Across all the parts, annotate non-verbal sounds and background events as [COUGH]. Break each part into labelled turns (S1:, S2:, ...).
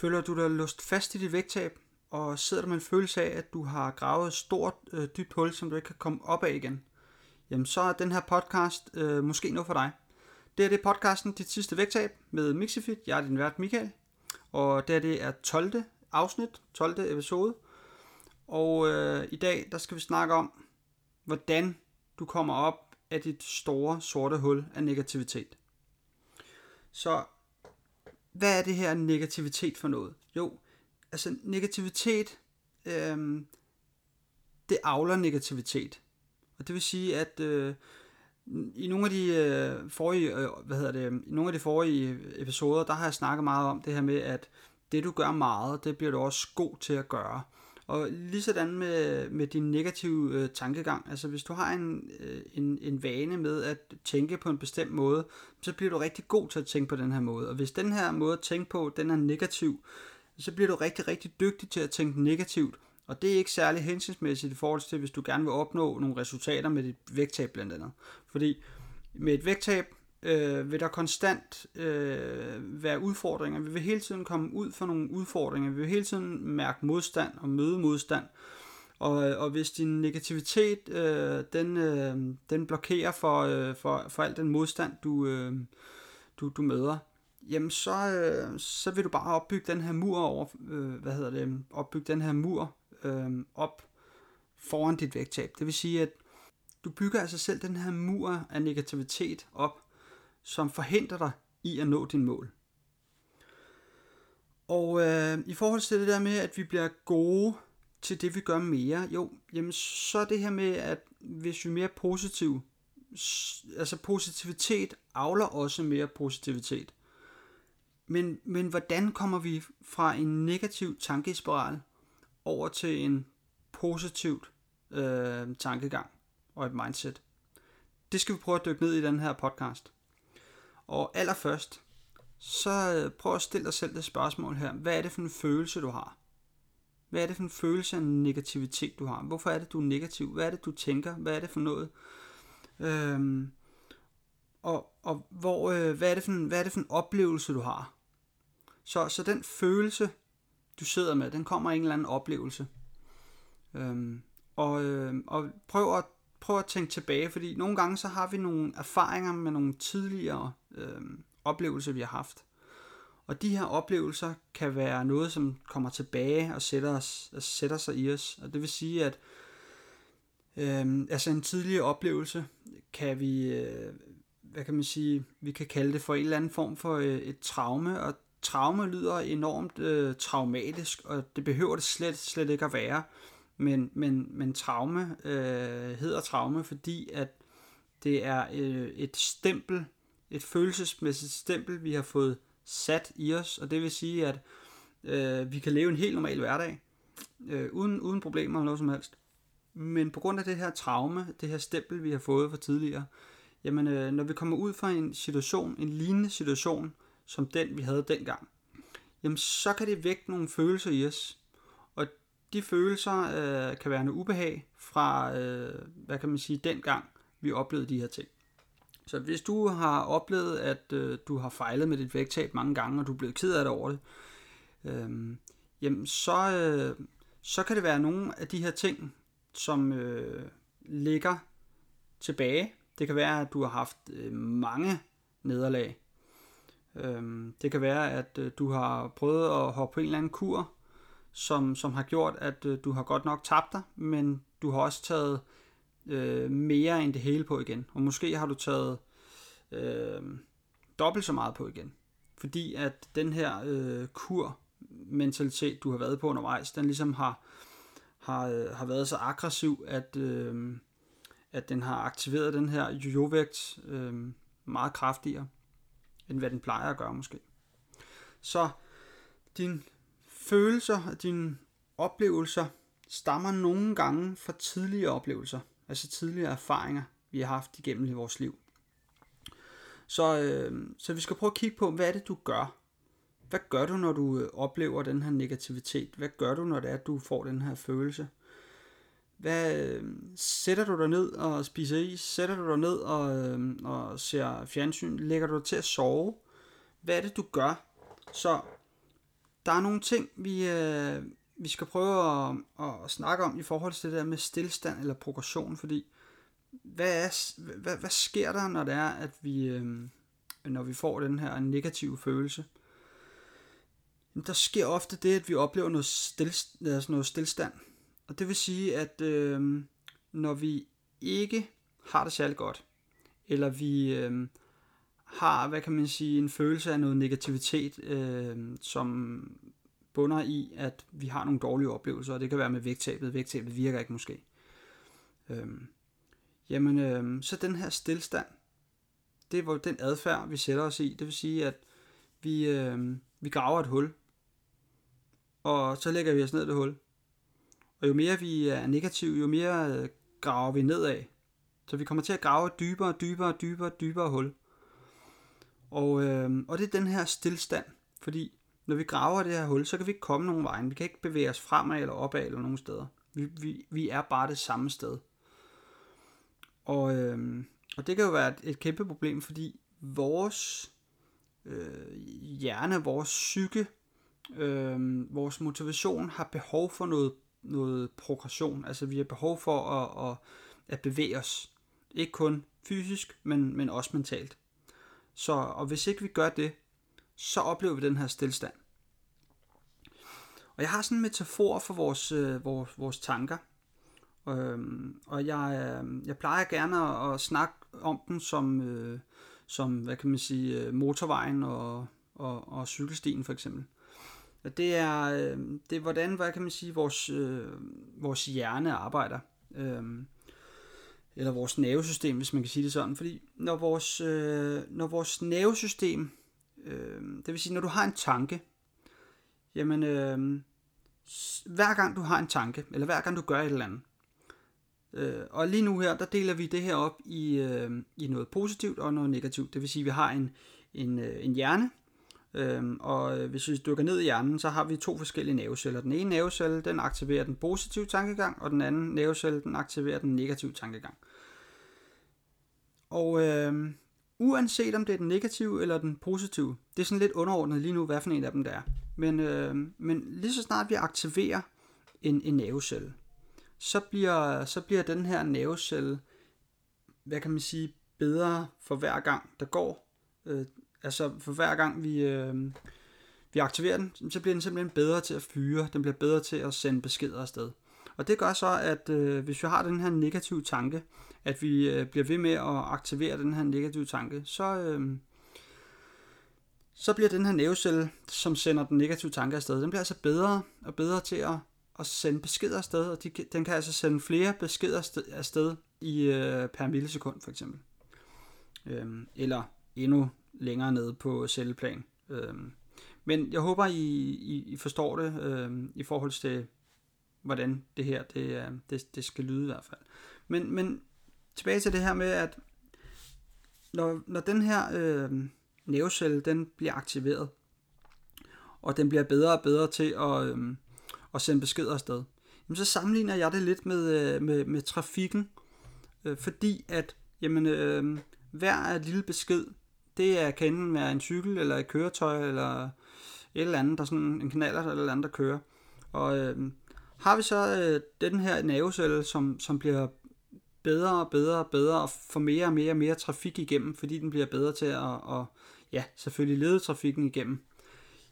S1: Føler du dig lust fast i dit vægttab, og sidder du med en følelse af, at du har gravet et stort, øh, dybt hul, som du ikke kan komme op af igen, jamen så er den her podcast øh, måske noget for dig. Det er det podcasten Dit sidste vægttab med Mixifit. Jeg er din vært Michael, og det, her det er 12. afsnit, 12. episode. Og øh, i dag, der skal vi snakke om, hvordan du kommer op af dit store sorte hul af negativitet. Så hvad er det her negativitet for noget? Jo, altså negativitet, øh, det avler negativitet. Og det vil sige, at øh, i nogle af de øh, forrige, øh, hvad hedder det, i nogle af de forrige episoder, der har jeg snakket meget om det her med, at det du gør meget, det bliver du også god til at gøre. Og lige sådan med, med din negative øh, tankegang, altså hvis du har en, øh, en, en vane med at tænke på en bestemt måde, så bliver du rigtig god til at tænke på den her måde. Og hvis den her måde at tænke på, den er negativ, så bliver du rigtig, rigtig dygtig til at tænke negativt. Og det er ikke særlig hensigtsmæssigt i forhold til, hvis du gerne vil opnå nogle resultater med dit vægttab blandt andet. Fordi med et vægttab øh, vil der konstant øh, være udfordringer. Vi vil hele tiden komme ud for nogle udfordringer. Vi vil hele tiden mærke modstand og møde modstand. Og, og hvis din negativitet øh, den, øh, den blokerer for, øh, for, for al den modstand, du, øh, du, du møder, jamen så, øh, så vil du bare opbygge den her mur over, øh, hvad hedder det, opbygge den her mur øh, op foran dit vægttab. Det vil sige, at du bygger altså selv den her mur af negativitet op, som forhindrer dig i at nå din mål. Og øh, i forhold til det der med, at vi bliver gode til det, vi gør mere, jo, jamen så er det her med, at hvis vi er mere positive, altså positivitet avler også mere positivitet. Men, men hvordan kommer vi fra en negativ tankespiral over til en positivt øh, tankegang og et mindset? Det skal vi prøve at dykke ned i den her podcast. Og allerførst, så øh, prøv at stille dig selv det spørgsmål her. Hvad er det for en følelse, du har? Hvad er det for en følelse af negativitet, du har? Hvorfor er det, du er negativ? Hvad er det, du tænker? Hvad er det for noget? Øhm, og og hvor, øh, hvad, er det for en, hvad er det for en oplevelse, du har? Så, så den følelse, du sidder med, den kommer af en eller anden oplevelse. Øhm, og, øh, og prøv at prøv at tænke tilbage, fordi nogle gange så har vi nogle erfaringer med nogle tidligere øh, oplevelser, vi har haft. Og de her oplevelser kan være noget, som kommer tilbage og sætter, os, sætter sig i os. Og det vil sige, at øh, altså en tidligere oplevelse kan vi, øh, hvad kan man sige, vi kan kalde det for en eller anden form for øh, et traume, og traume lyder enormt øh, traumatisk, og det behøver det slet, slet ikke at være. Men, men, men traume øh, hedder traume, fordi at det er øh, et stempel, et følelsesmæssigt stempel, vi har fået sat i os, og det vil sige, at øh, vi kan leve en helt normal hverdag, øh, uden, uden problemer eller noget som helst. Men på grund af det her traume, det her stempel, vi har fået for tidligere, jamen øh, når vi kommer ud fra en situation, en lignende situation, som den vi havde dengang, jamen så kan det vække nogle følelser i os, Og de følelser øh, kan være en ubehag fra, øh, hvad kan man sige, dengang vi oplevede de her ting. Så hvis du har oplevet, at øh, du har fejlet med dit vægttab mange gange, og du er blevet ked af det over det, øh, jamen så, øh, så kan det være nogle af de her ting, som øh, ligger tilbage. Det kan være, at du har haft øh, mange nederlag. Øh, det kan være, at øh, du har prøvet at hoppe på en eller anden kur, som, som har gjort, at øh, du har godt nok tabt dig, men du har også taget øh, øh, mere end det hele på igen. Og måske har du taget øh, dobbelt så meget på igen. Fordi at den her øh, kur-mentalitet, du har været på undervejs, den ligesom har, har, øh, har været så aggressiv, at, øh, at den har aktiveret den her jojovægt øh, meget kraftigere, end hvad den plejer at gøre måske. Så din følelser og dine oplevelser stammer nogle gange fra tidligere oplevelser, altså tidligere erfaringer, vi har haft igennem vores liv. Så, øh, så vi skal prøve at kigge på, hvad er det, du gør? Hvad gør du, når du øh, oplever den her negativitet? Hvad gør du, når det er, at du får den her følelse? Hvad, øh, sætter du dig ned og spiser is? Sætter du dig ned og, øh, og ser fjernsyn? Lægger du dig til at sove? Hvad er det, du gør? Så der er nogle ting, vi, øh, vi skal prøve at, at snakke om i forhold til det der med stillstand eller progression, fordi hvad, er, hvad, hvad sker der, når det er, at vi, øh, når vi får den her negative følelse? Der sker ofte det, at vi oplever noget, still, altså noget stillstand. Og det vil sige, at øh, når vi ikke har det særlig godt, eller vi øh, har, hvad kan man sige, en følelse af noget negativitet, øh, som bunder i, at vi har nogle dårlige oplevelser, og det kan være med vægttabet. Vægttabet virker ikke måske. Øhm, jamen, øhm, så den her stillstand, det er den adfærd, vi sætter os i. Det vil sige, at vi, øhm, vi graver et hul, og så lægger vi os ned i det hul. Og jo mere vi er negative, jo mere øh, graver vi nedad. Så vi kommer til at grave et dybere, dybere, dybere, dybere hul. Og, øh, og det er den her stillstand, fordi når vi graver det her hul, så kan vi ikke komme nogen vej. Vi kan ikke bevæge os fremad eller opad eller nogen steder. Vi, vi, vi er bare det samme sted. Og, øh, og det kan jo være et, et kæmpe problem, fordi vores øh, hjerne, vores psyke, øh, vores motivation har behov for noget, noget progression. Altså vi har behov for at, at, at bevæge os. Ikke kun fysisk, men, men også mentalt. Så, og hvis ikke vi gør det, så oplever vi den her stillstand. Og jeg har sådan en metafor for vores, øh, vores, vores tanker. Øhm, og jeg, øh, jeg plejer gerne at, at snakke om dem som, øh, som hvad kan man sige, øh, motorvejen og, og, og cykelstien for eksempel. Det er, øh, det er hvordan, hvad kan man sige, vores, øh, vores hjerne arbejder. Øh, eller vores nervesystem, hvis man kan sige det sådan. Fordi når vores, øh, når vores nervesystem, øh, det vil sige, når du har en tanke, jamen, øh, hver gang du har en tanke, eller hver gang du gør et eller andet, øh, og lige nu her, der deler vi det her op i, øh, i noget positivt og noget negativt. Det vil sige, at vi har en, en, øh, en hjerne, øh, og øh, hvis vi dykker ned i hjernen, så har vi to forskellige nerveceller. Den ene nervecelle, den aktiverer den positive tankegang, og den anden nervecelle, den aktiverer den negative tankegang. Og øh, uanset om det er den negative eller den positive, det er sådan lidt underordnet lige nu, hvad for en af dem der er. Men, øh, men lige så snart vi aktiverer en, en nervecelle, så bliver, så bliver den her nervecelle, hvad kan man sige, bedre for hver gang, der går. Øh, altså for hver gang vi, øh, vi aktiverer den, så bliver den simpelthen bedre til at fyre, den bliver bedre til at sende beskeder afsted. Og det gør så, at øh, hvis vi har den her negative tanke, at vi øh, bliver ved med at aktivere den her negative tanke, så, øh, så bliver den her nervecelle, som sender den negative tanke afsted, den bliver altså bedre og bedre til at, at sende beskeder afsted, og de, den kan altså sende flere beskeder afsted i øh, per millisekund for eksempel. Øhm, eller endnu længere nede på celleplan. Øhm, men jeg håber, I, I, I forstår det øhm, i forhold til, hvordan det her det, øh, det, det skal lyde i hvert fald. Men, men tilbage til det her med, at når, når den her øh, nervecelle, den bliver aktiveret, og den bliver bedre og bedre til at, øh, at sende beskeder afsted, jamen så sammenligner jeg det lidt med, øh, med, med trafikken, øh, fordi at jamen, øh, hver lille besked, det er, kan enten være en cykel, eller et køretøj, eller et eller andet, der sådan en knaller, eller et andet, der kører. Og øh, har vi så øh, den her nervecelle, som, som bliver bedre og bedre og bedre og får mere og mere og mere trafik igennem, fordi den bliver bedre til at, at ja, selvfølgelig lede trafikken igennem,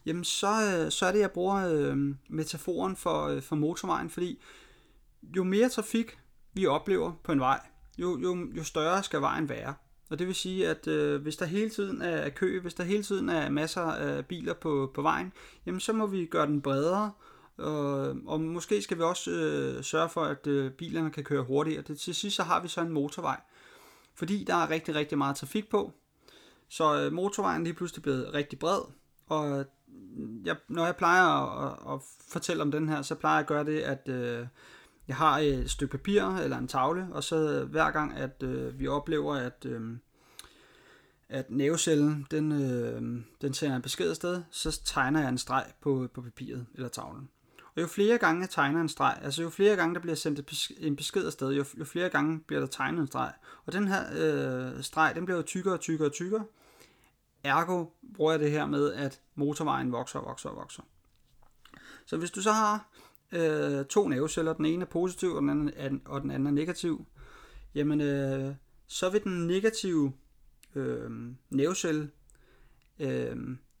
S1: jamen så, øh, så er det, jeg bruger øh, metaforen for, øh, for motorvejen, fordi jo mere trafik vi oplever på en vej, jo, jo, jo større skal vejen være. Og det vil sige, at øh, hvis der hele tiden er kø, hvis der hele tiden er masser af biler på, på vejen, jamen så må vi gøre den bredere, og, og måske skal vi også øh, sørge for, at øh, bilerne kan køre hurtigere. Det, til sidst så har vi så en motorvej, fordi der er rigtig, rigtig meget trafik på. Så øh, motorvejen lige pludselig blevet rigtig bred, og øh, jeg, når jeg plejer at, at, fortælle om den her, så plejer jeg at gøre det, at øh, jeg har et stykke papir eller en tavle, og så hver gang, at øh, vi oplever, at, øh, at nævecellen, den, øh, den sender en besked afsted, så tegner jeg en streg på, på papiret eller tavlen. Og jo flere gange jeg tegner en streg, altså jo flere gange der bliver sendt en besked afsted, jo, jo flere gange bliver der tegnet en streg. Og den her øh, streg, den bliver jo tykkere og tykkere og tykkere. Ergo bruger jeg det her med, at motorvejen vokser og vokser og vokser. Så hvis du så har øh, to nerveceller, den ene er positiv, og den anden er, og den anden er negativ, jamen øh, så vil den negative øh, nervecelle øh,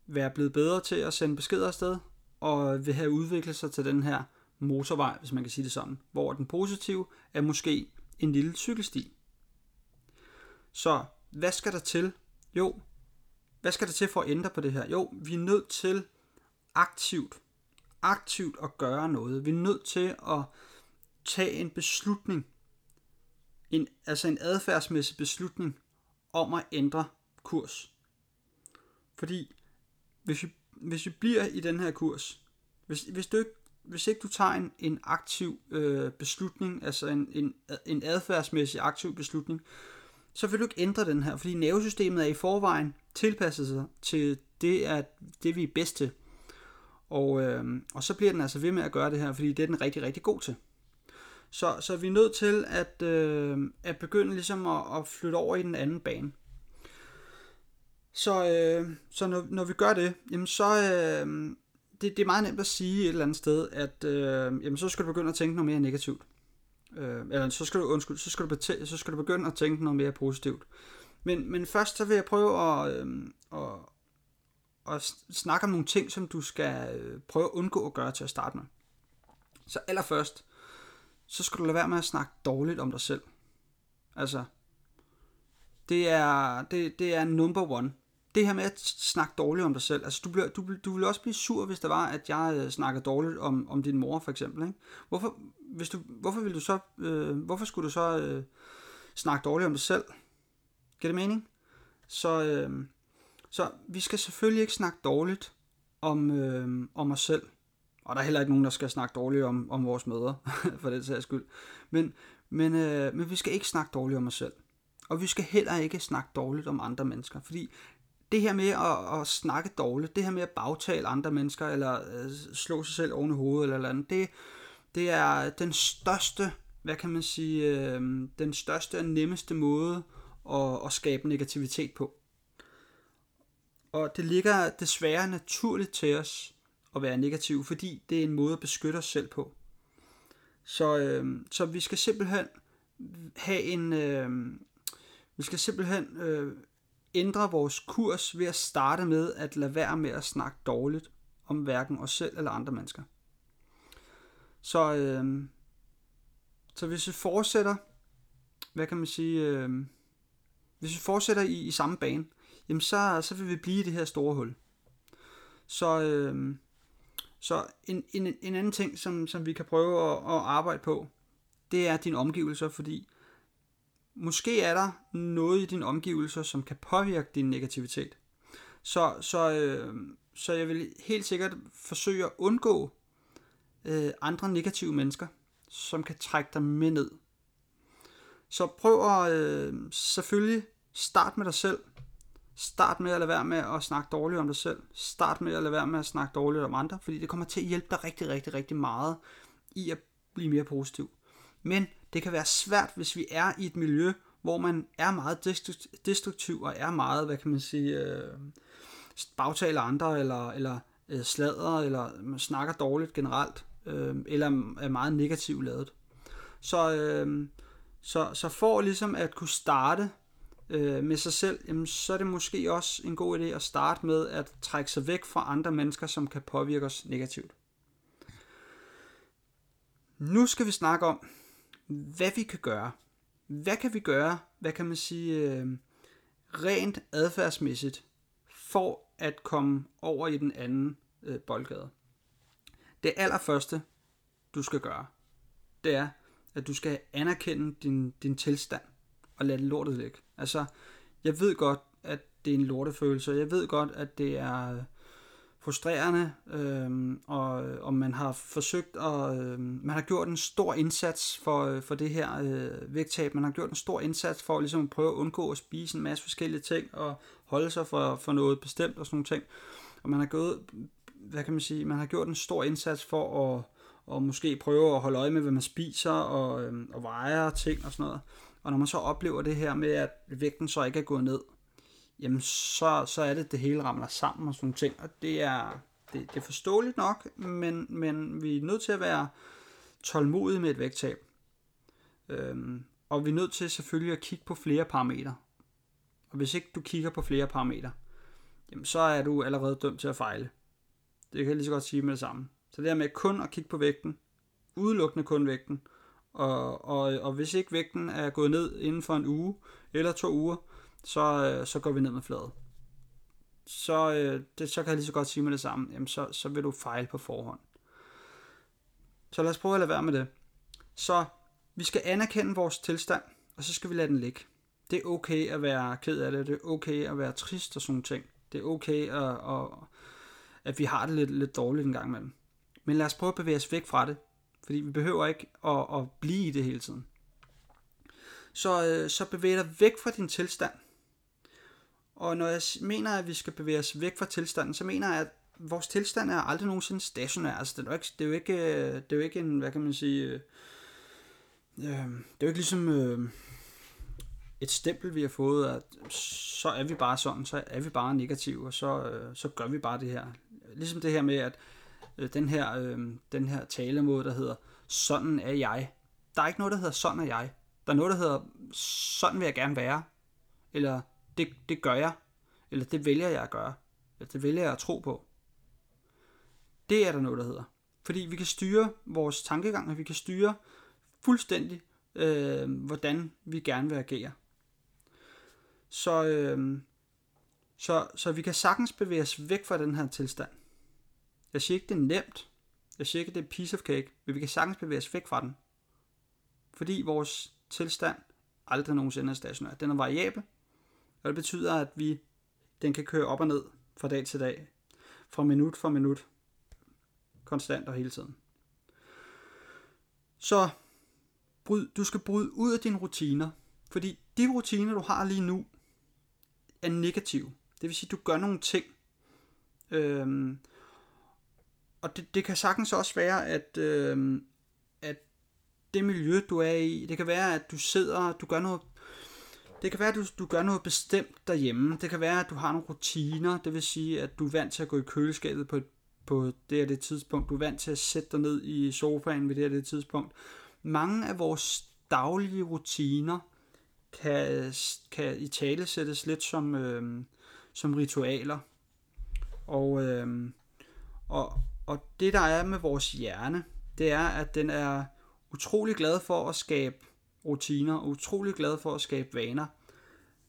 S1: være blevet bedre til at sende beskeder afsted, og vil have udviklet sig til den her motorvej, hvis man kan sige det sådan, hvor den positive er måske en lille cykelsti. Så hvad skal der til? Jo, hvad skal der til for at ændre på det her? Jo, vi er nødt til aktivt, aktivt at gøre noget. Vi er nødt til at tage en beslutning, en, altså en adfærdsmæssig beslutning om at ændre kurs. Fordi hvis vi, hvis vi bliver i den her kurs, hvis, hvis, du ikke, hvis ikke du tager en, en aktiv øh, beslutning, altså en, en, en adfærdsmæssig aktiv beslutning, så vil du ikke ændre den her, fordi nervesystemet er i forvejen tilpasset sig til det, at det vi er bedst til. Og, øh, og så bliver den altså ved med at gøre det her, fordi det er den rigtig, rigtig god til. Så, så vi er nødt til at, øh, at begynde ligesom at, at flytte over i den anden bane. Så, øh, så når, når vi gør det, jamen så øh, det, det er meget nemt at sige et eller andet sted, at øh, jamen så skal du begynde at tænke noget mere negativt. Øh, eller så skal du, undskyld, så skal du, betæ- så skal du begynde at tænke noget mere positivt. Men, men først så vil jeg prøve at, øh, at, at snakke om nogle ting, som du skal øh, prøve at undgå at gøre til at starte med. Så allerførst, så skal du lade være med at snakke dårligt om dig selv. Altså, det er, det, det er number one. Det her med at snakke dårligt om dig selv. Altså, du, bliver, du, du vil også blive sur, hvis det var, at jeg øh, snakkede dårligt om, om din mor, for eksempel. Ikke? Hvorfor, hvis du, hvorfor, vil du så, øh, hvorfor skulle du så øh, snakke dårligt om dig selv? Giver det mening? Så, øh, så vi skal selvfølgelig ikke snakke dårligt om, øh, om os selv. Og der er heller ikke nogen, der skal snakke dårligt om, om vores mødre, [LAUGHS] for den sags skyld. Men, men, øh, men vi skal ikke snakke dårligt om os selv. Og vi skal heller ikke snakke dårligt om andre mennesker, fordi det her med at, at snakke dårligt, det her med at bagtale andre mennesker, eller øh, slå sig selv oven i hovedet, eller, eller andet, det, det er den største, hvad kan man sige, øh, den største og nemmeste måde at, at skabe negativitet på. Og det ligger desværre naturligt til os at være negativ, fordi det er en måde at beskytte os selv på. Så, øh, så vi skal simpelthen have en, øh, vi skal simpelthen øh, ændre vores kurs ved at starte med at lade være med at snakke dårligt om hverken os selv eller andre mennesker. Så, øh, så hvis vi fortsætter, hvad kan man sige, øh, hvis vi fortsætter i, i samme bane, jamen så, så vil vi blive i det her store hul. Så, øh, så en, en, en anden ting, som, som vi kan prøve at, at arbejde på, det er dine omgivelser, fordi måske er der noget i dine omgivelser, som kan påvirke din negativitet. Så, så, øh, så jeg vil helt sikkert forsøge at undgå øh, andre negative mennesker, som kan trække dig med ned. Så prøv at øh, selvfølgelig start med dig selv. Start med at lade være med at snakke dårligt om dig selv. Start med at lade være med at snakke dårligt om andre, fordi det kommer til at hjælpe dig rigtig, rigtig, rigtig meget i at blive mere positiv. Men det kan være svært, hvis vi er i et miljø, hvor man er meget destruktiv og er meget, hvad kan man sige, øh, bagtaler andre, eller, eller øh, sladder, eller man snakker dårligt generelt, øh, eller er meget negativt lavet. Så, øh, så, så for ligesom at kunne starte øh, med sig selv, jamen, så er det måske også en god idé at starte med at trække sig væk fra andre mennesker, som kan påvirke os negativt. Nu skal vi snakke om, hvad vi kan gøre. Hvad kan vi gøre, hvad kan man sige, øh, rent adfærdsmæssigt, for at komme over i den anden øh, boldgade. Det allerførste, du skal gøre, det er, at du skal anerkende din, din tilstand og lade lortet ligge. Altså, jeg ved godt, at det er en lortefølelse, jeg ved godt, at det er frustrerende, øh, og, og man har forsøgt at, øh, man har gjort en stor indsats for, øh, for det her øh, vægttab, man har gjort en stor indsats for ligesom at prøve at undgå at spise en masse forskellige ting, og holde sig for, for noget bestemt og sådan nogle ting. Og man har gået, hvad kan man sige, man har gjort en stor indsats for at, og måske prøve at holde øje med, hvad man spiser, og, øh, og vejer ting og sådan noget. Og når man så oplever det her med, at vægten så ikke er gået ned, jamen så, så er det, det hele ramler sammen og sådan nogle ting. Og det er, det, det er forståeligt nok, men, men vi er nødt til at være tålmodige med et vægttab. Øhm, og vi er nødt til selvfølgelig at kigge på flere parametre. Og hvis ikke du kigger på flere parametre, jamen så er du allerede dømt til at fejle. Det kan jeg lige så godt sige med det samme. Så det her med kun at kigge på vægten, udelukkende kun vægten, og, og, og hvis ikke vægten er gået ned inden for en uge eller to uger, så, øh, så går vi ned med fladet. Så, øh, det, så kan jeg lige så godt sige med det samme, jamen så, så vil du fejle på forhånd. Så lad os prøve at lade være med det. Så vi skal anerkende vores tilstand, og så skal vi lade den ligge. Det er okay at være ked af det, det er okay at være trist og sådan ting. Det er okay, at, at, at vi har det lidt, lidt dårligt en gang imellem. Men lad os prøve at bevæge os væk fra det, fordi vi behøver ikke at, at blive i det hele tiden. Så, øh, så bevæg dig væk fra din tilstand. Og når jeg mener, at vi skal bevæge os væk fra tilstanden, så mener jeg, at vores tilstand er aldrig nogensinde stationær. Altså, det er jo ikke, det er jo ikke, øh, det er jo ikke en, hvad kan man sige, øh, øhm, det er jo ikke ligesom øh, et stempel, vi har fået, at så er vi bare sådan, så er vi bare negative, og så, øh, så gør vi bare det her. Ligesom det her med, at øh, den, her, øh, den her talemåde, der hedder, sådan er jeg. Der er ikke noget, der hedder, sådan er jeg. Der er noget, der hedder, sådan vil jeg gerne være. Eller det, det gør jeg. Eller det vælger jeg at gøre. Eller det vælger jeg at tro på. Det er der noget, der hedder. Fordi vi kan styre vores tankegang, og vi kan styre fuldstændig, øh, hvordan vi gerne vil agere. Så, øh, så, så vi kan sagtens bevæge os væk fra den her tilstand. Jeg siger ikke, det er nemt. Jeg siger ikke, det er piece of cake, men vi kan sagtens bevæge os væk fra den. Fordi vores tilstand aldrig nogensinde er stationær. Den er variabel, og det betyder, at vi den kan køre op og ned fra dag til dag, fra minut for minut, konstant og hele tiden. Så bryd, du skal bryde ud af dine rutiner, fordi de rutiner, du har lige nu, er negative. Det vil sige, at du gør nogle ting. Øhm, og det, det kan sagtens også være, at, øhm, at det miljø, du er i, det kan være, at du sidder, du gør noget det kan være, at du, du gør noget bestemt derhjemme. Det kan være, at du har nogle rutiner. Det vil sige, at du er vant til at gå i køleskabet på, på det og det tidspunkt. Du er vant til at sætte dig ned i sofaen ved det og det tidspunkt. Mange af vores daglige rutiner kan, kan i tale sættes lidt som, øh, som ritualer. Og, øh, og, og det der er med vores hjerne, det er, at den er utrolig glad for at skabe rutiner, og utrolig glad for at skabe vaner.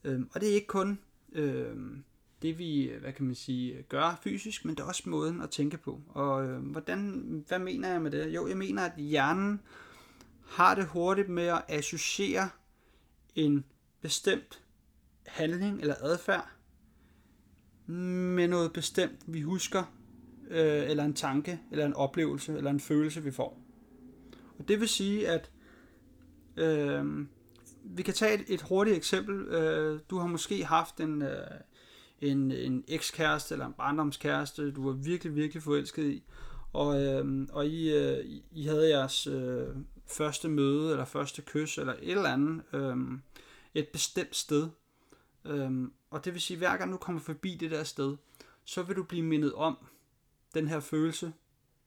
S1: Øhm, og det er ikke kun øhm, det, vi hvad kan man sige, gør fysisk, men det er også måden at tænke på. Og øhm, hvordan, hvad mener jeg med det? Jo, jeg mener, at hjernen har det hurtigt med at associere en bestemt handling eller adfærd med noget bestemt, vi husker, øh, eller en tanke, eller en oplevelse, eller en følelse, vi får. Og det vil sige, at øh, vi kan tage et, et hurtigt eksempel. Øh, du har måske haft en, øh, en, en ekskæreste eller en barndomskæreste, du var virkelig, virkelig forelsket i, og, øh, og I, øh, I havde jeres øh, første møde, eller første kys, eller et eller andet, øh, et bestemt sted. Øh, og det vil sige, hver gang du kommer forbi det der sted, så vil du blive mindet om den her følelse,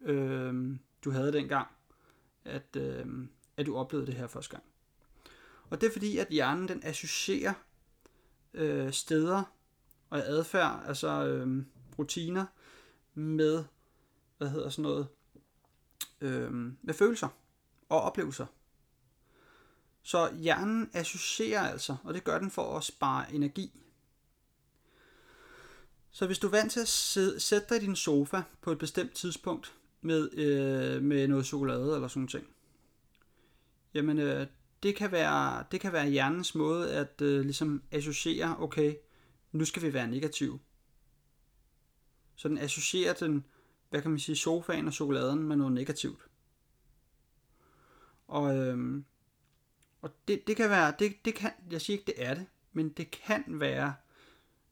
S1: øh, du havde dengang, at, øh, at du oplevede det her første gang. Og det er fordi, at hjernen den associerer øh, steder og adfærd, altså øh, rutiner, med, hvad hedder sådan noget, øh, med følelser og oplevelser. Så hjernen associerer altså, og det gør den for at spare energi. Så hvis du er vant til at sidde, sætte dig i din sofa på et bestemt tidspunkt med, øh, med noget chokolade eller sådan ting, jamen øh, det kan være, det kan være hjernens måde at øh, ligesom associere, okay, nu skal vi være negativ. Så den associerer den, hvad kan man sige, sofaen og chokoladen med noget negativt. Og, øhm, og det, det kan være, det, det kan, jeg siger ikke, det er det, men det kan være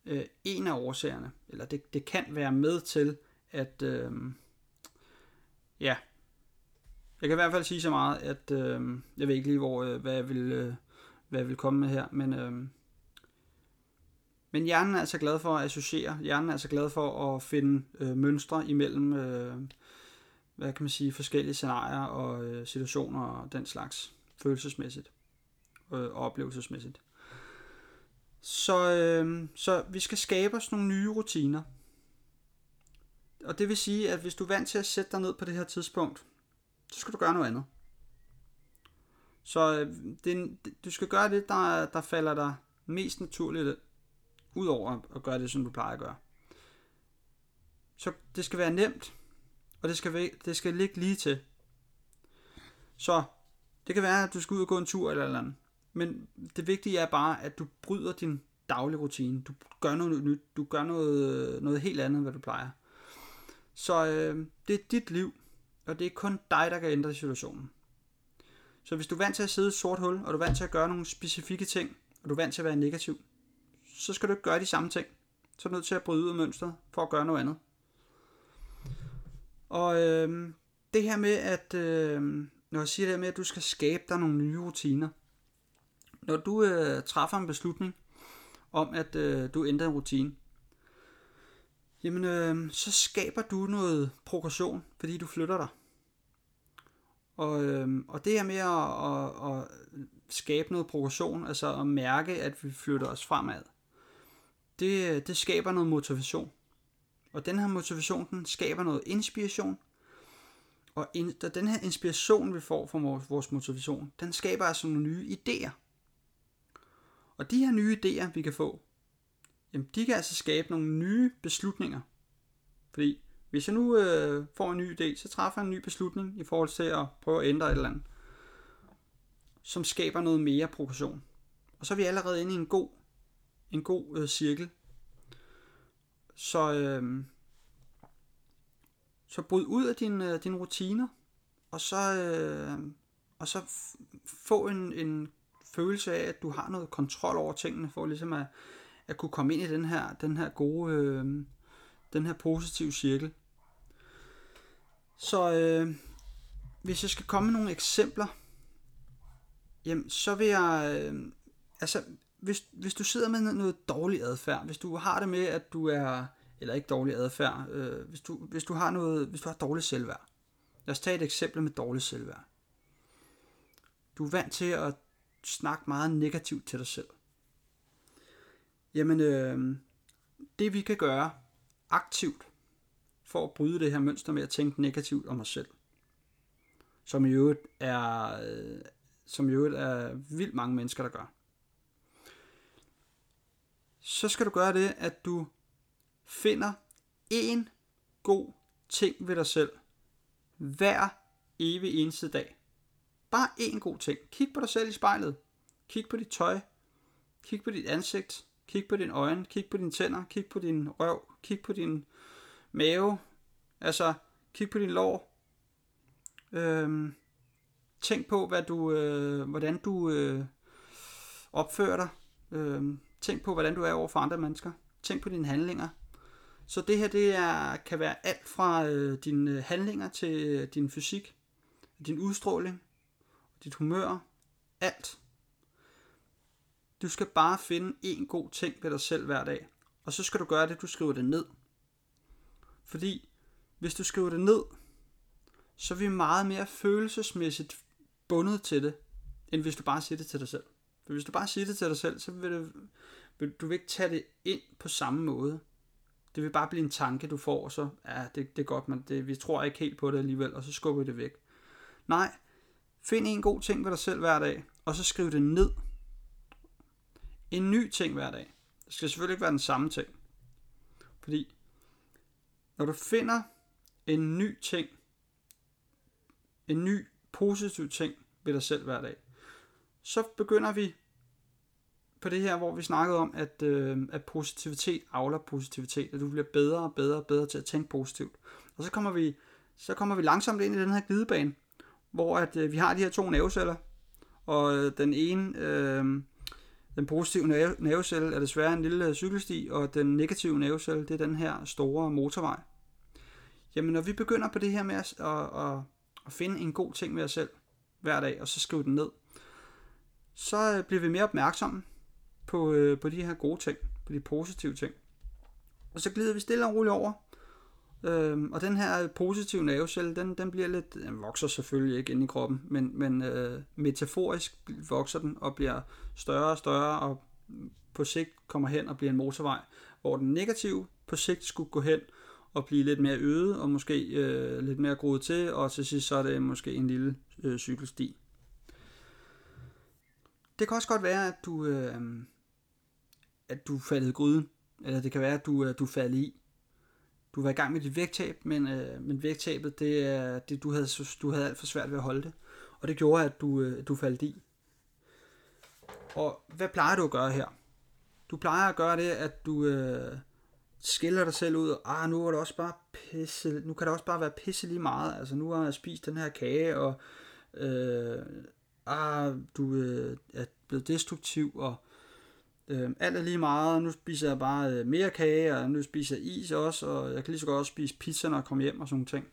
S1: øh, en af årsagerne, eller det, det kan være med til, at, øh, ja, jeg kan i hvert fald sige så meget, at øh, jeg ved ikke lige, hvor, øh, hvad, jeg vil, øh, hvad jeg vil komme med her, men, øh, Men hjernen er altså glad for at associere. Hjernen er altså glad for at finde øh, mønstre imellem, øh, hvad kan man sige, forskellige scenarier og øh, situationer og den slags følelsesmæssigt øh, og oplevelsesmæssigt. Så, øh, så vi skal skabe os nogle nye rutiner. Og det vil sige, at hvis du er vant til at sætte dig ned på det her tidspunkt, så skal du gøre noget andet. Så øh, det, du skal gøre det, der, der falder dig mest naturligt Udover at gøre det, som du plejer at gøre. Så det skal være nemt, og det skal, det skal ligge lige til. Så det kan være, at du skal ud og gå en tur eller eller andet. Men det vigtige er bare, at du bryder din daglige rutine. Du gør noget nyt. Du gør noget, noget helt andet, end hvad du plejer. Så øh, det er dit liv, og det er kun dig, der kan ændre situationen. Så hvis du er vant til at sidde i et sort hul, og du er vant til at gøre nogle specifikke ting, og du er vant til at være negativ, så skal du ikke gøre de samme ting. Så er du nødt til at bryde ud af mønstret for at gøre noget andet. Og øh, det her med, at øh, når jeg siger det her med, at du skal skabe dig nogle nye rutiner. Når du øh, træffer en beslutning om, at øh, du ændrer en rutine, jamen øh, så skaber du noget progression, fordi du flytter dig. Og, øh, og det her med at, at, at skabe noget progression, altså at mærke, at vi flytter os fremad, det, øh, det skaber noget motivation. Og den her motivation, den skaber noget inspiration. Og in, da den her inspiration, vi får fra vores, vores motivation, den skaber altså nogle nye idéer. Og de her nye idéer, vi kan få, jamen de kan altså skabe nogle nye beslutninger. Fordi hvis jeg nu øh, får en ny idé, så træffer jeg en ny beslutning i forhold til at prøve at ændre et eller andet, som skaber noget mere progression. Og så er vi allerede inde i en god en god øh, cirkel. Så, øh, så bryd ud af øh, dine øh, din rutiner, og så, øh, og så få en, en følelse af, at du har noget kontrol over tingene, for ligesom at, at kunne komme ind i den her, den her gode, øh, den her positive cirkel. Så øh, hvis jeg skal komme med nogle eksempler, jamen så vil jeg, øh, altså hvis, hvis du sidder med noget dårlig adfærd, hvis du har det med, at du er, eller ikke dårlig adfærd, øh, hvis, du, hvis du har noget, hvis du har dårligt selvværd. Lad os tage et eksempel med dårligt selvværd. Du er vant til at snakke meget negativt til dig selv. Jamen, øh, det vi kan gøre aktivt for at bryde det her mønster med at tænke negativt om os selv, som i øvrigt er, øh, som i øvrigt er vildt mange mennesker, der gør så skal du gøre det, at du finder en god ting ved dig selv hver evig eneste dag. Bare en god ting. Kig på dig selv i spejlet. Kig på dit tøj. Kig på dit ansigt. Kig på dine øjne. Kig på dine tænder. Kig på din røv. Kig på din mave. Altså, kig på din lår. Øhm, tænk på, hvad du, øh, hvordan du øh, opfører dig. Øhm, Tænk på, hvordan du er over for andre mennesker. Tænk på dine handlinger. Så det her det er, kan være alt fra øh, dine handlinger til øh, din fysik, din udstråling, dit humør, alt. Du skal bare finde en god ting ved dig selv hver dag. Og så skal du gøre det, du skriver det ned. Fordi hvis du skriver det ned, så er vi meget mere følelsesmæssigt bundet til det, end hvis du bare siger det til dig selv. For hvis du bare siger det til dig selv, så vil, det, vil du vil ikke tage det ind på samme måde. Det vil bare blive en tanke, du får, og så, ja, det, det er godt, men det, vi tror ikke helt på det alligevel, og så skubber vi det væk. Nej, find en god ting ved dig selv hver dag, og så skriv det ned. En ny ting hver dag. Det skal selvfølgelig ikke være den samme ting. Fordi, når du finder en ny ting, en ny positiv ting ved dig selv hver dag, så begynder vi på det her, hvor vi snakkede om, at, øh, at positivitet avler positivitet, at du bliver bedre og bedre og bedre til at tænke positivt. Og så kommer vi, så kommer vi langsomt ind i den her glidebane, hvor at, øh, vi har de her to nerveceller, og øh, den ene, øh, den positive nervecelle er desværre en lille øh, cykelsti, og den negative nervecelle, det er den her store motorvej. Jamen, når vi begynder på det her med at, at, at, at finde en god ting ved os selv hver dag, og så skrive den ned, så øh, bliver vi mere opmærksomme på, øh, på de her gode ting, på de positive ting. Og så glider vi stille og roligt over. Øhm, og den her positive nervecelle, den, den bliver lidt, den vokser selvfølgelig ikke ind i kroppen, men, men øh, metaforisk vokser den og bliver større og større, og på sigt kommer hen og bliver en motorvej, hvor den negative på sigt skulle gå hen og blive lidt mere øde, og måske øh, lidt mere groet til, og til sidst så er det måske en lille øh, cykelsti. Det kan også godt være, at du, øh, at du faldet i gryden, eller det kan være, at du, øh, du faldet i. Du var i gang med dit vægttab, men, øh, men vægttabet, det, det, du, havde, du havde alt for svært ved at holde det. Og det gjorde, at du, øh, du faldt i. Og hvad plejer du at gøre her? Du plejer at gøre det, at du øh, skiller dig selv ud, og ah, nu er det også bare pisse, nu kan det også bare være pisse lige meget. Altså nu har jeg spist den her kage, og øh, ah, du øh, er blevet destruktiv, og øh, alt er lige meget, nu spiser jeg bare øh, mere kage, og nu spiser jeg is også, og jeg kan lige så godt også spise pizza, når jeg kommer hjem og sådan ting.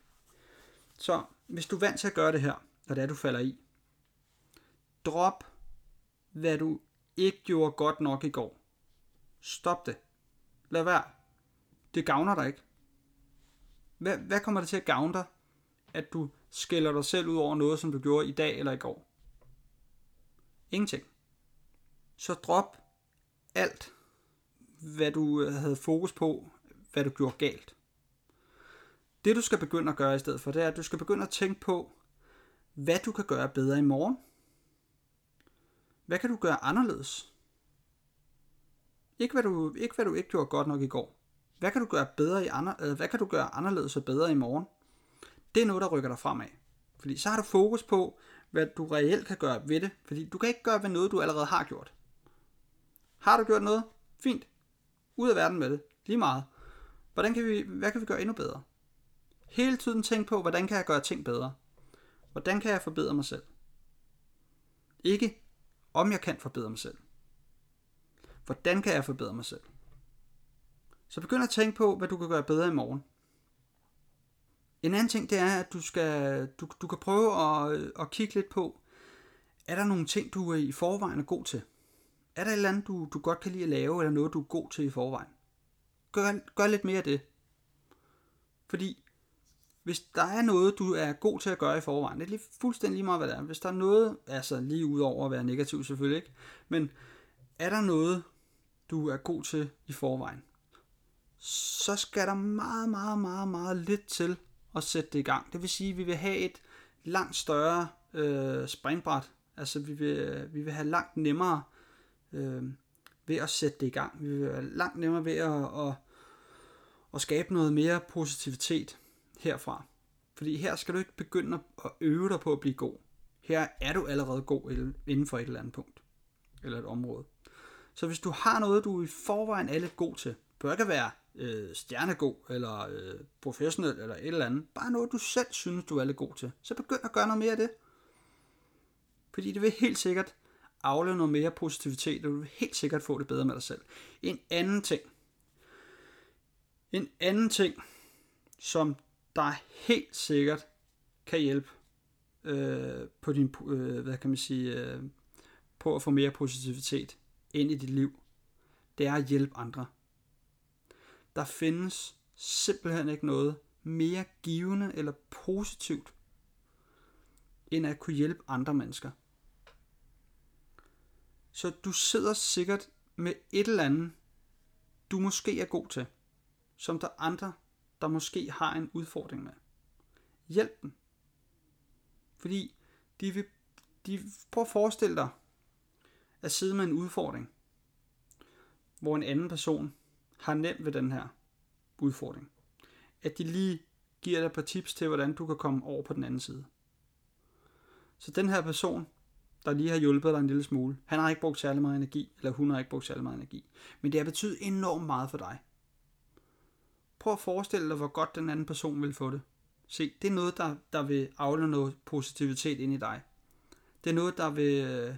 S1: Så hvis du er vant til at gøre det her, når det er, du falder i, drop, hvad du ikke gjorde godt nok i går. Stop det. Lad være. Det gavner dig ikke. Hvad, hvad kommer det til at gavne dig, at du skælder dig selv ud over noget, som du gjorde i dag eller i går? Ingenting. Så drop alt, hvad du øh, havde fokus på, hvad du gjorde galt. Det du skal begynde at gøre i stedet for, det er, at du skal begynde at tænke på, hvad du kan gøre bedre i morgen. Hvad kan du gøre anderledes? Ikke hvad du ikke, hvad du ikke gjorde godt nok i går. Hvad kan du gøre bedre i andre, øh, hvad kan du gøre anderledes og bedre i morgen? Det er noget, der rykker dig fremad. Fordi så har du fokus på, hvad du reelt kan gøre ved det. Fordi du kan ikke gøre ved noget, du allerede har gjort. Har du gjort noget? Fint. Ud af verden med det. Lige meget. Hvordan kan vi, hvad kan vi gøre endnu bedre? Hele tiden tænk på, hvordan kan jeg gøre ting bedre? Hvordan kan jeg forbedre mig selv? Ikke om jeg kan forbedre mig selv. Hvordan kan jeg forbedre mig selv? Så begynd at tænke på, hvad du kan gøre bedre i morgen. En anden ting, det er, at du, skal, du, du kan prøve at, at kigge lidt på, er der nogle ting, du er i forvejen er god til? Er der et eller andet, du, du godt kan lide at lave, eller noget, du er god til i forvejen? Gør, gør lidt mere af det. Fordi hvis der er noget, du er god til at gøre i forvejen, det er lige fuldstændig lige meget, hvad det er. Hvis der er noget, altså lige ud over at være negativ selvfølgelig ikke, men er der noget, du er god til i forvejen, så skal der meget, meget, meget, meget lidt til at sætte det i gang. Det vil sige, at vi vil have et langt større øh, springbræt. Altså vi vil, vi vil have langt nemmere øh, ved at sætte det i gang. Vi vil være langt nemmere ved at, at, at skabe noget mere positivitet herfra. Fordi her skal du ikke begynde at øve dig på at blive god. Her er du allerede god inden for et eller andet punkt. Eller et område. Så hvis du har noget, du i forvejen er lidt god til, bør ikke være øh, stjernegod, eller øh, professionel, eller et eller andet. Bare noget, du selv synes, du er lidt god til. Så begynd at gøre noget mere af det. Fordi det vil helt sikkert afle noget mere positivitet, og du vil helt sikkert få det bedre med dig selv. En anden ting. En anden ting, som der helt sikkert kan hjælpe øh, på din, øh, hvad kan man sige, øh, på at få mere positivitet ind i dit liv, det er at hjælpe andre. Der findes simpelthen ikke noget mere givende eller positivt, end at kunne hjælpe andre mennesker. Så du sidder sikkert med et eller andet, du måske er god til, som der andre, der måske har en udfordring med. Hjælp dem. Fordi de vil, de, prøv at forestille dig at sidde med en udfordring, hvor en anden person har nemt ved den her udfordring. At de lige giver dig et par tips til, hvordan du kan komme over på den anden side. Så den her person, der lige har hjulpet dig en lille smule, han har ikke brugt særlig meget energi, eller hun har ikke brugt særlig meget energi. Men det har betydet enormt meget for dig. Prøv at forestille dig, hvor godt den anden person vil få det. Se, det er noget, der, der vil afle noget positivitet ind i dig. Det er noget, der vil, øh,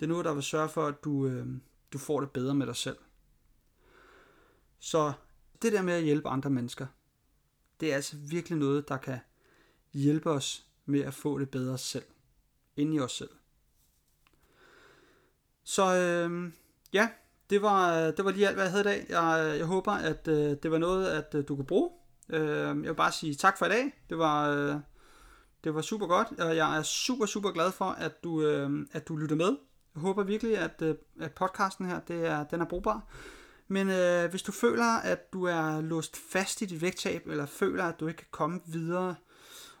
S1: det er noget, der vil sørge for, at du, øh, du får det bedre med dig selv. Så det der med at hjælpe andre mennesker, det er altså virkelig noget, der kan hjælpe os med at få det bedre selv. Ind i os selv. Så øh, ja, det var, det var lige alt, hvad jeg havde i dag. Jeg, jeg håber, at øh, det var noget, at øh, du kunne bruge. Øh, jeg vil bare sige tak for i dag. Det var, øh, det var super godt, og jeg er super, super glad for, at du, øh, at du lytter med. Jeg håber virkelig, at, øh, at podcasten her, det er, den er brugbar. Men øh, hvis du føler, at du er låst fast i dit vægttab, eller føler, at du ikke kan komme videre,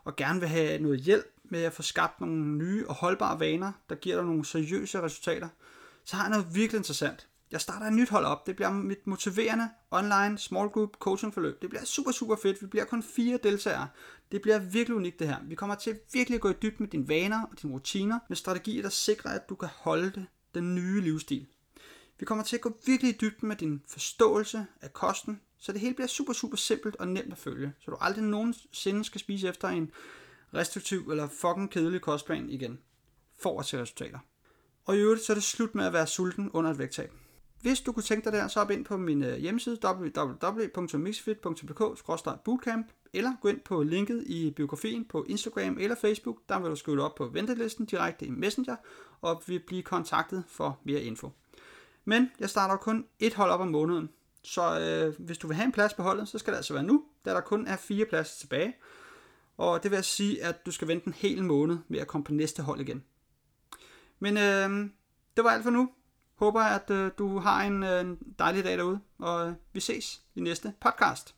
S1: og gerne vil have noget hjælp med at få skabt nogle nye og holdbare vaner, der giver dig nogle seriøse resultater, så har jeg noget virkelig interessant. Jeg starter et nyt hold op. Det bliver mit motiverende online small group coaching forløb. Det bliver super, super fedt. Vi bliver kun fire deltagere. Det bliver virkelig unikt det her. Vi kommer til virkelig at gå i dybt med dine vaner og dine rutiner, med strategier, der sikrer, at du kan holde det, den nye livsstil. Vi kommer til at gå virkelig i dybden med din forståelse af kosten, så det hele bliver super, super simpelt og nemt at følge, så du aldrig nogensinde skal spise efter en restriktiv eller fucking kedelig kostplan igen, for at se resultater. Og i øvrigt så er det slut med at være sulten under et vægttab. Hvis du kunne tænke dig der, så op ind på min øh, hjemmeside www.mixfit.dk-bootcamp eller gå ind på linket i biografien på Instagram eller Facebook. Der vil du skrive op på ventelisten direkte i Messenger og vi blive kontaktet for mere info. Men jeg starter kun et hold op om måneden, så øh, hvis du vil have en plads på holdet, så skal det altså være nu, da der kun er fire pladser tilbage. Og det vil altså sige, at du skal vente en hel måned med at komme på næste hold igen. Men øh, det var alt for nu. Håber, at øh, du har en øh, dejlig dag derude, og øh, vi ses i næste podcast.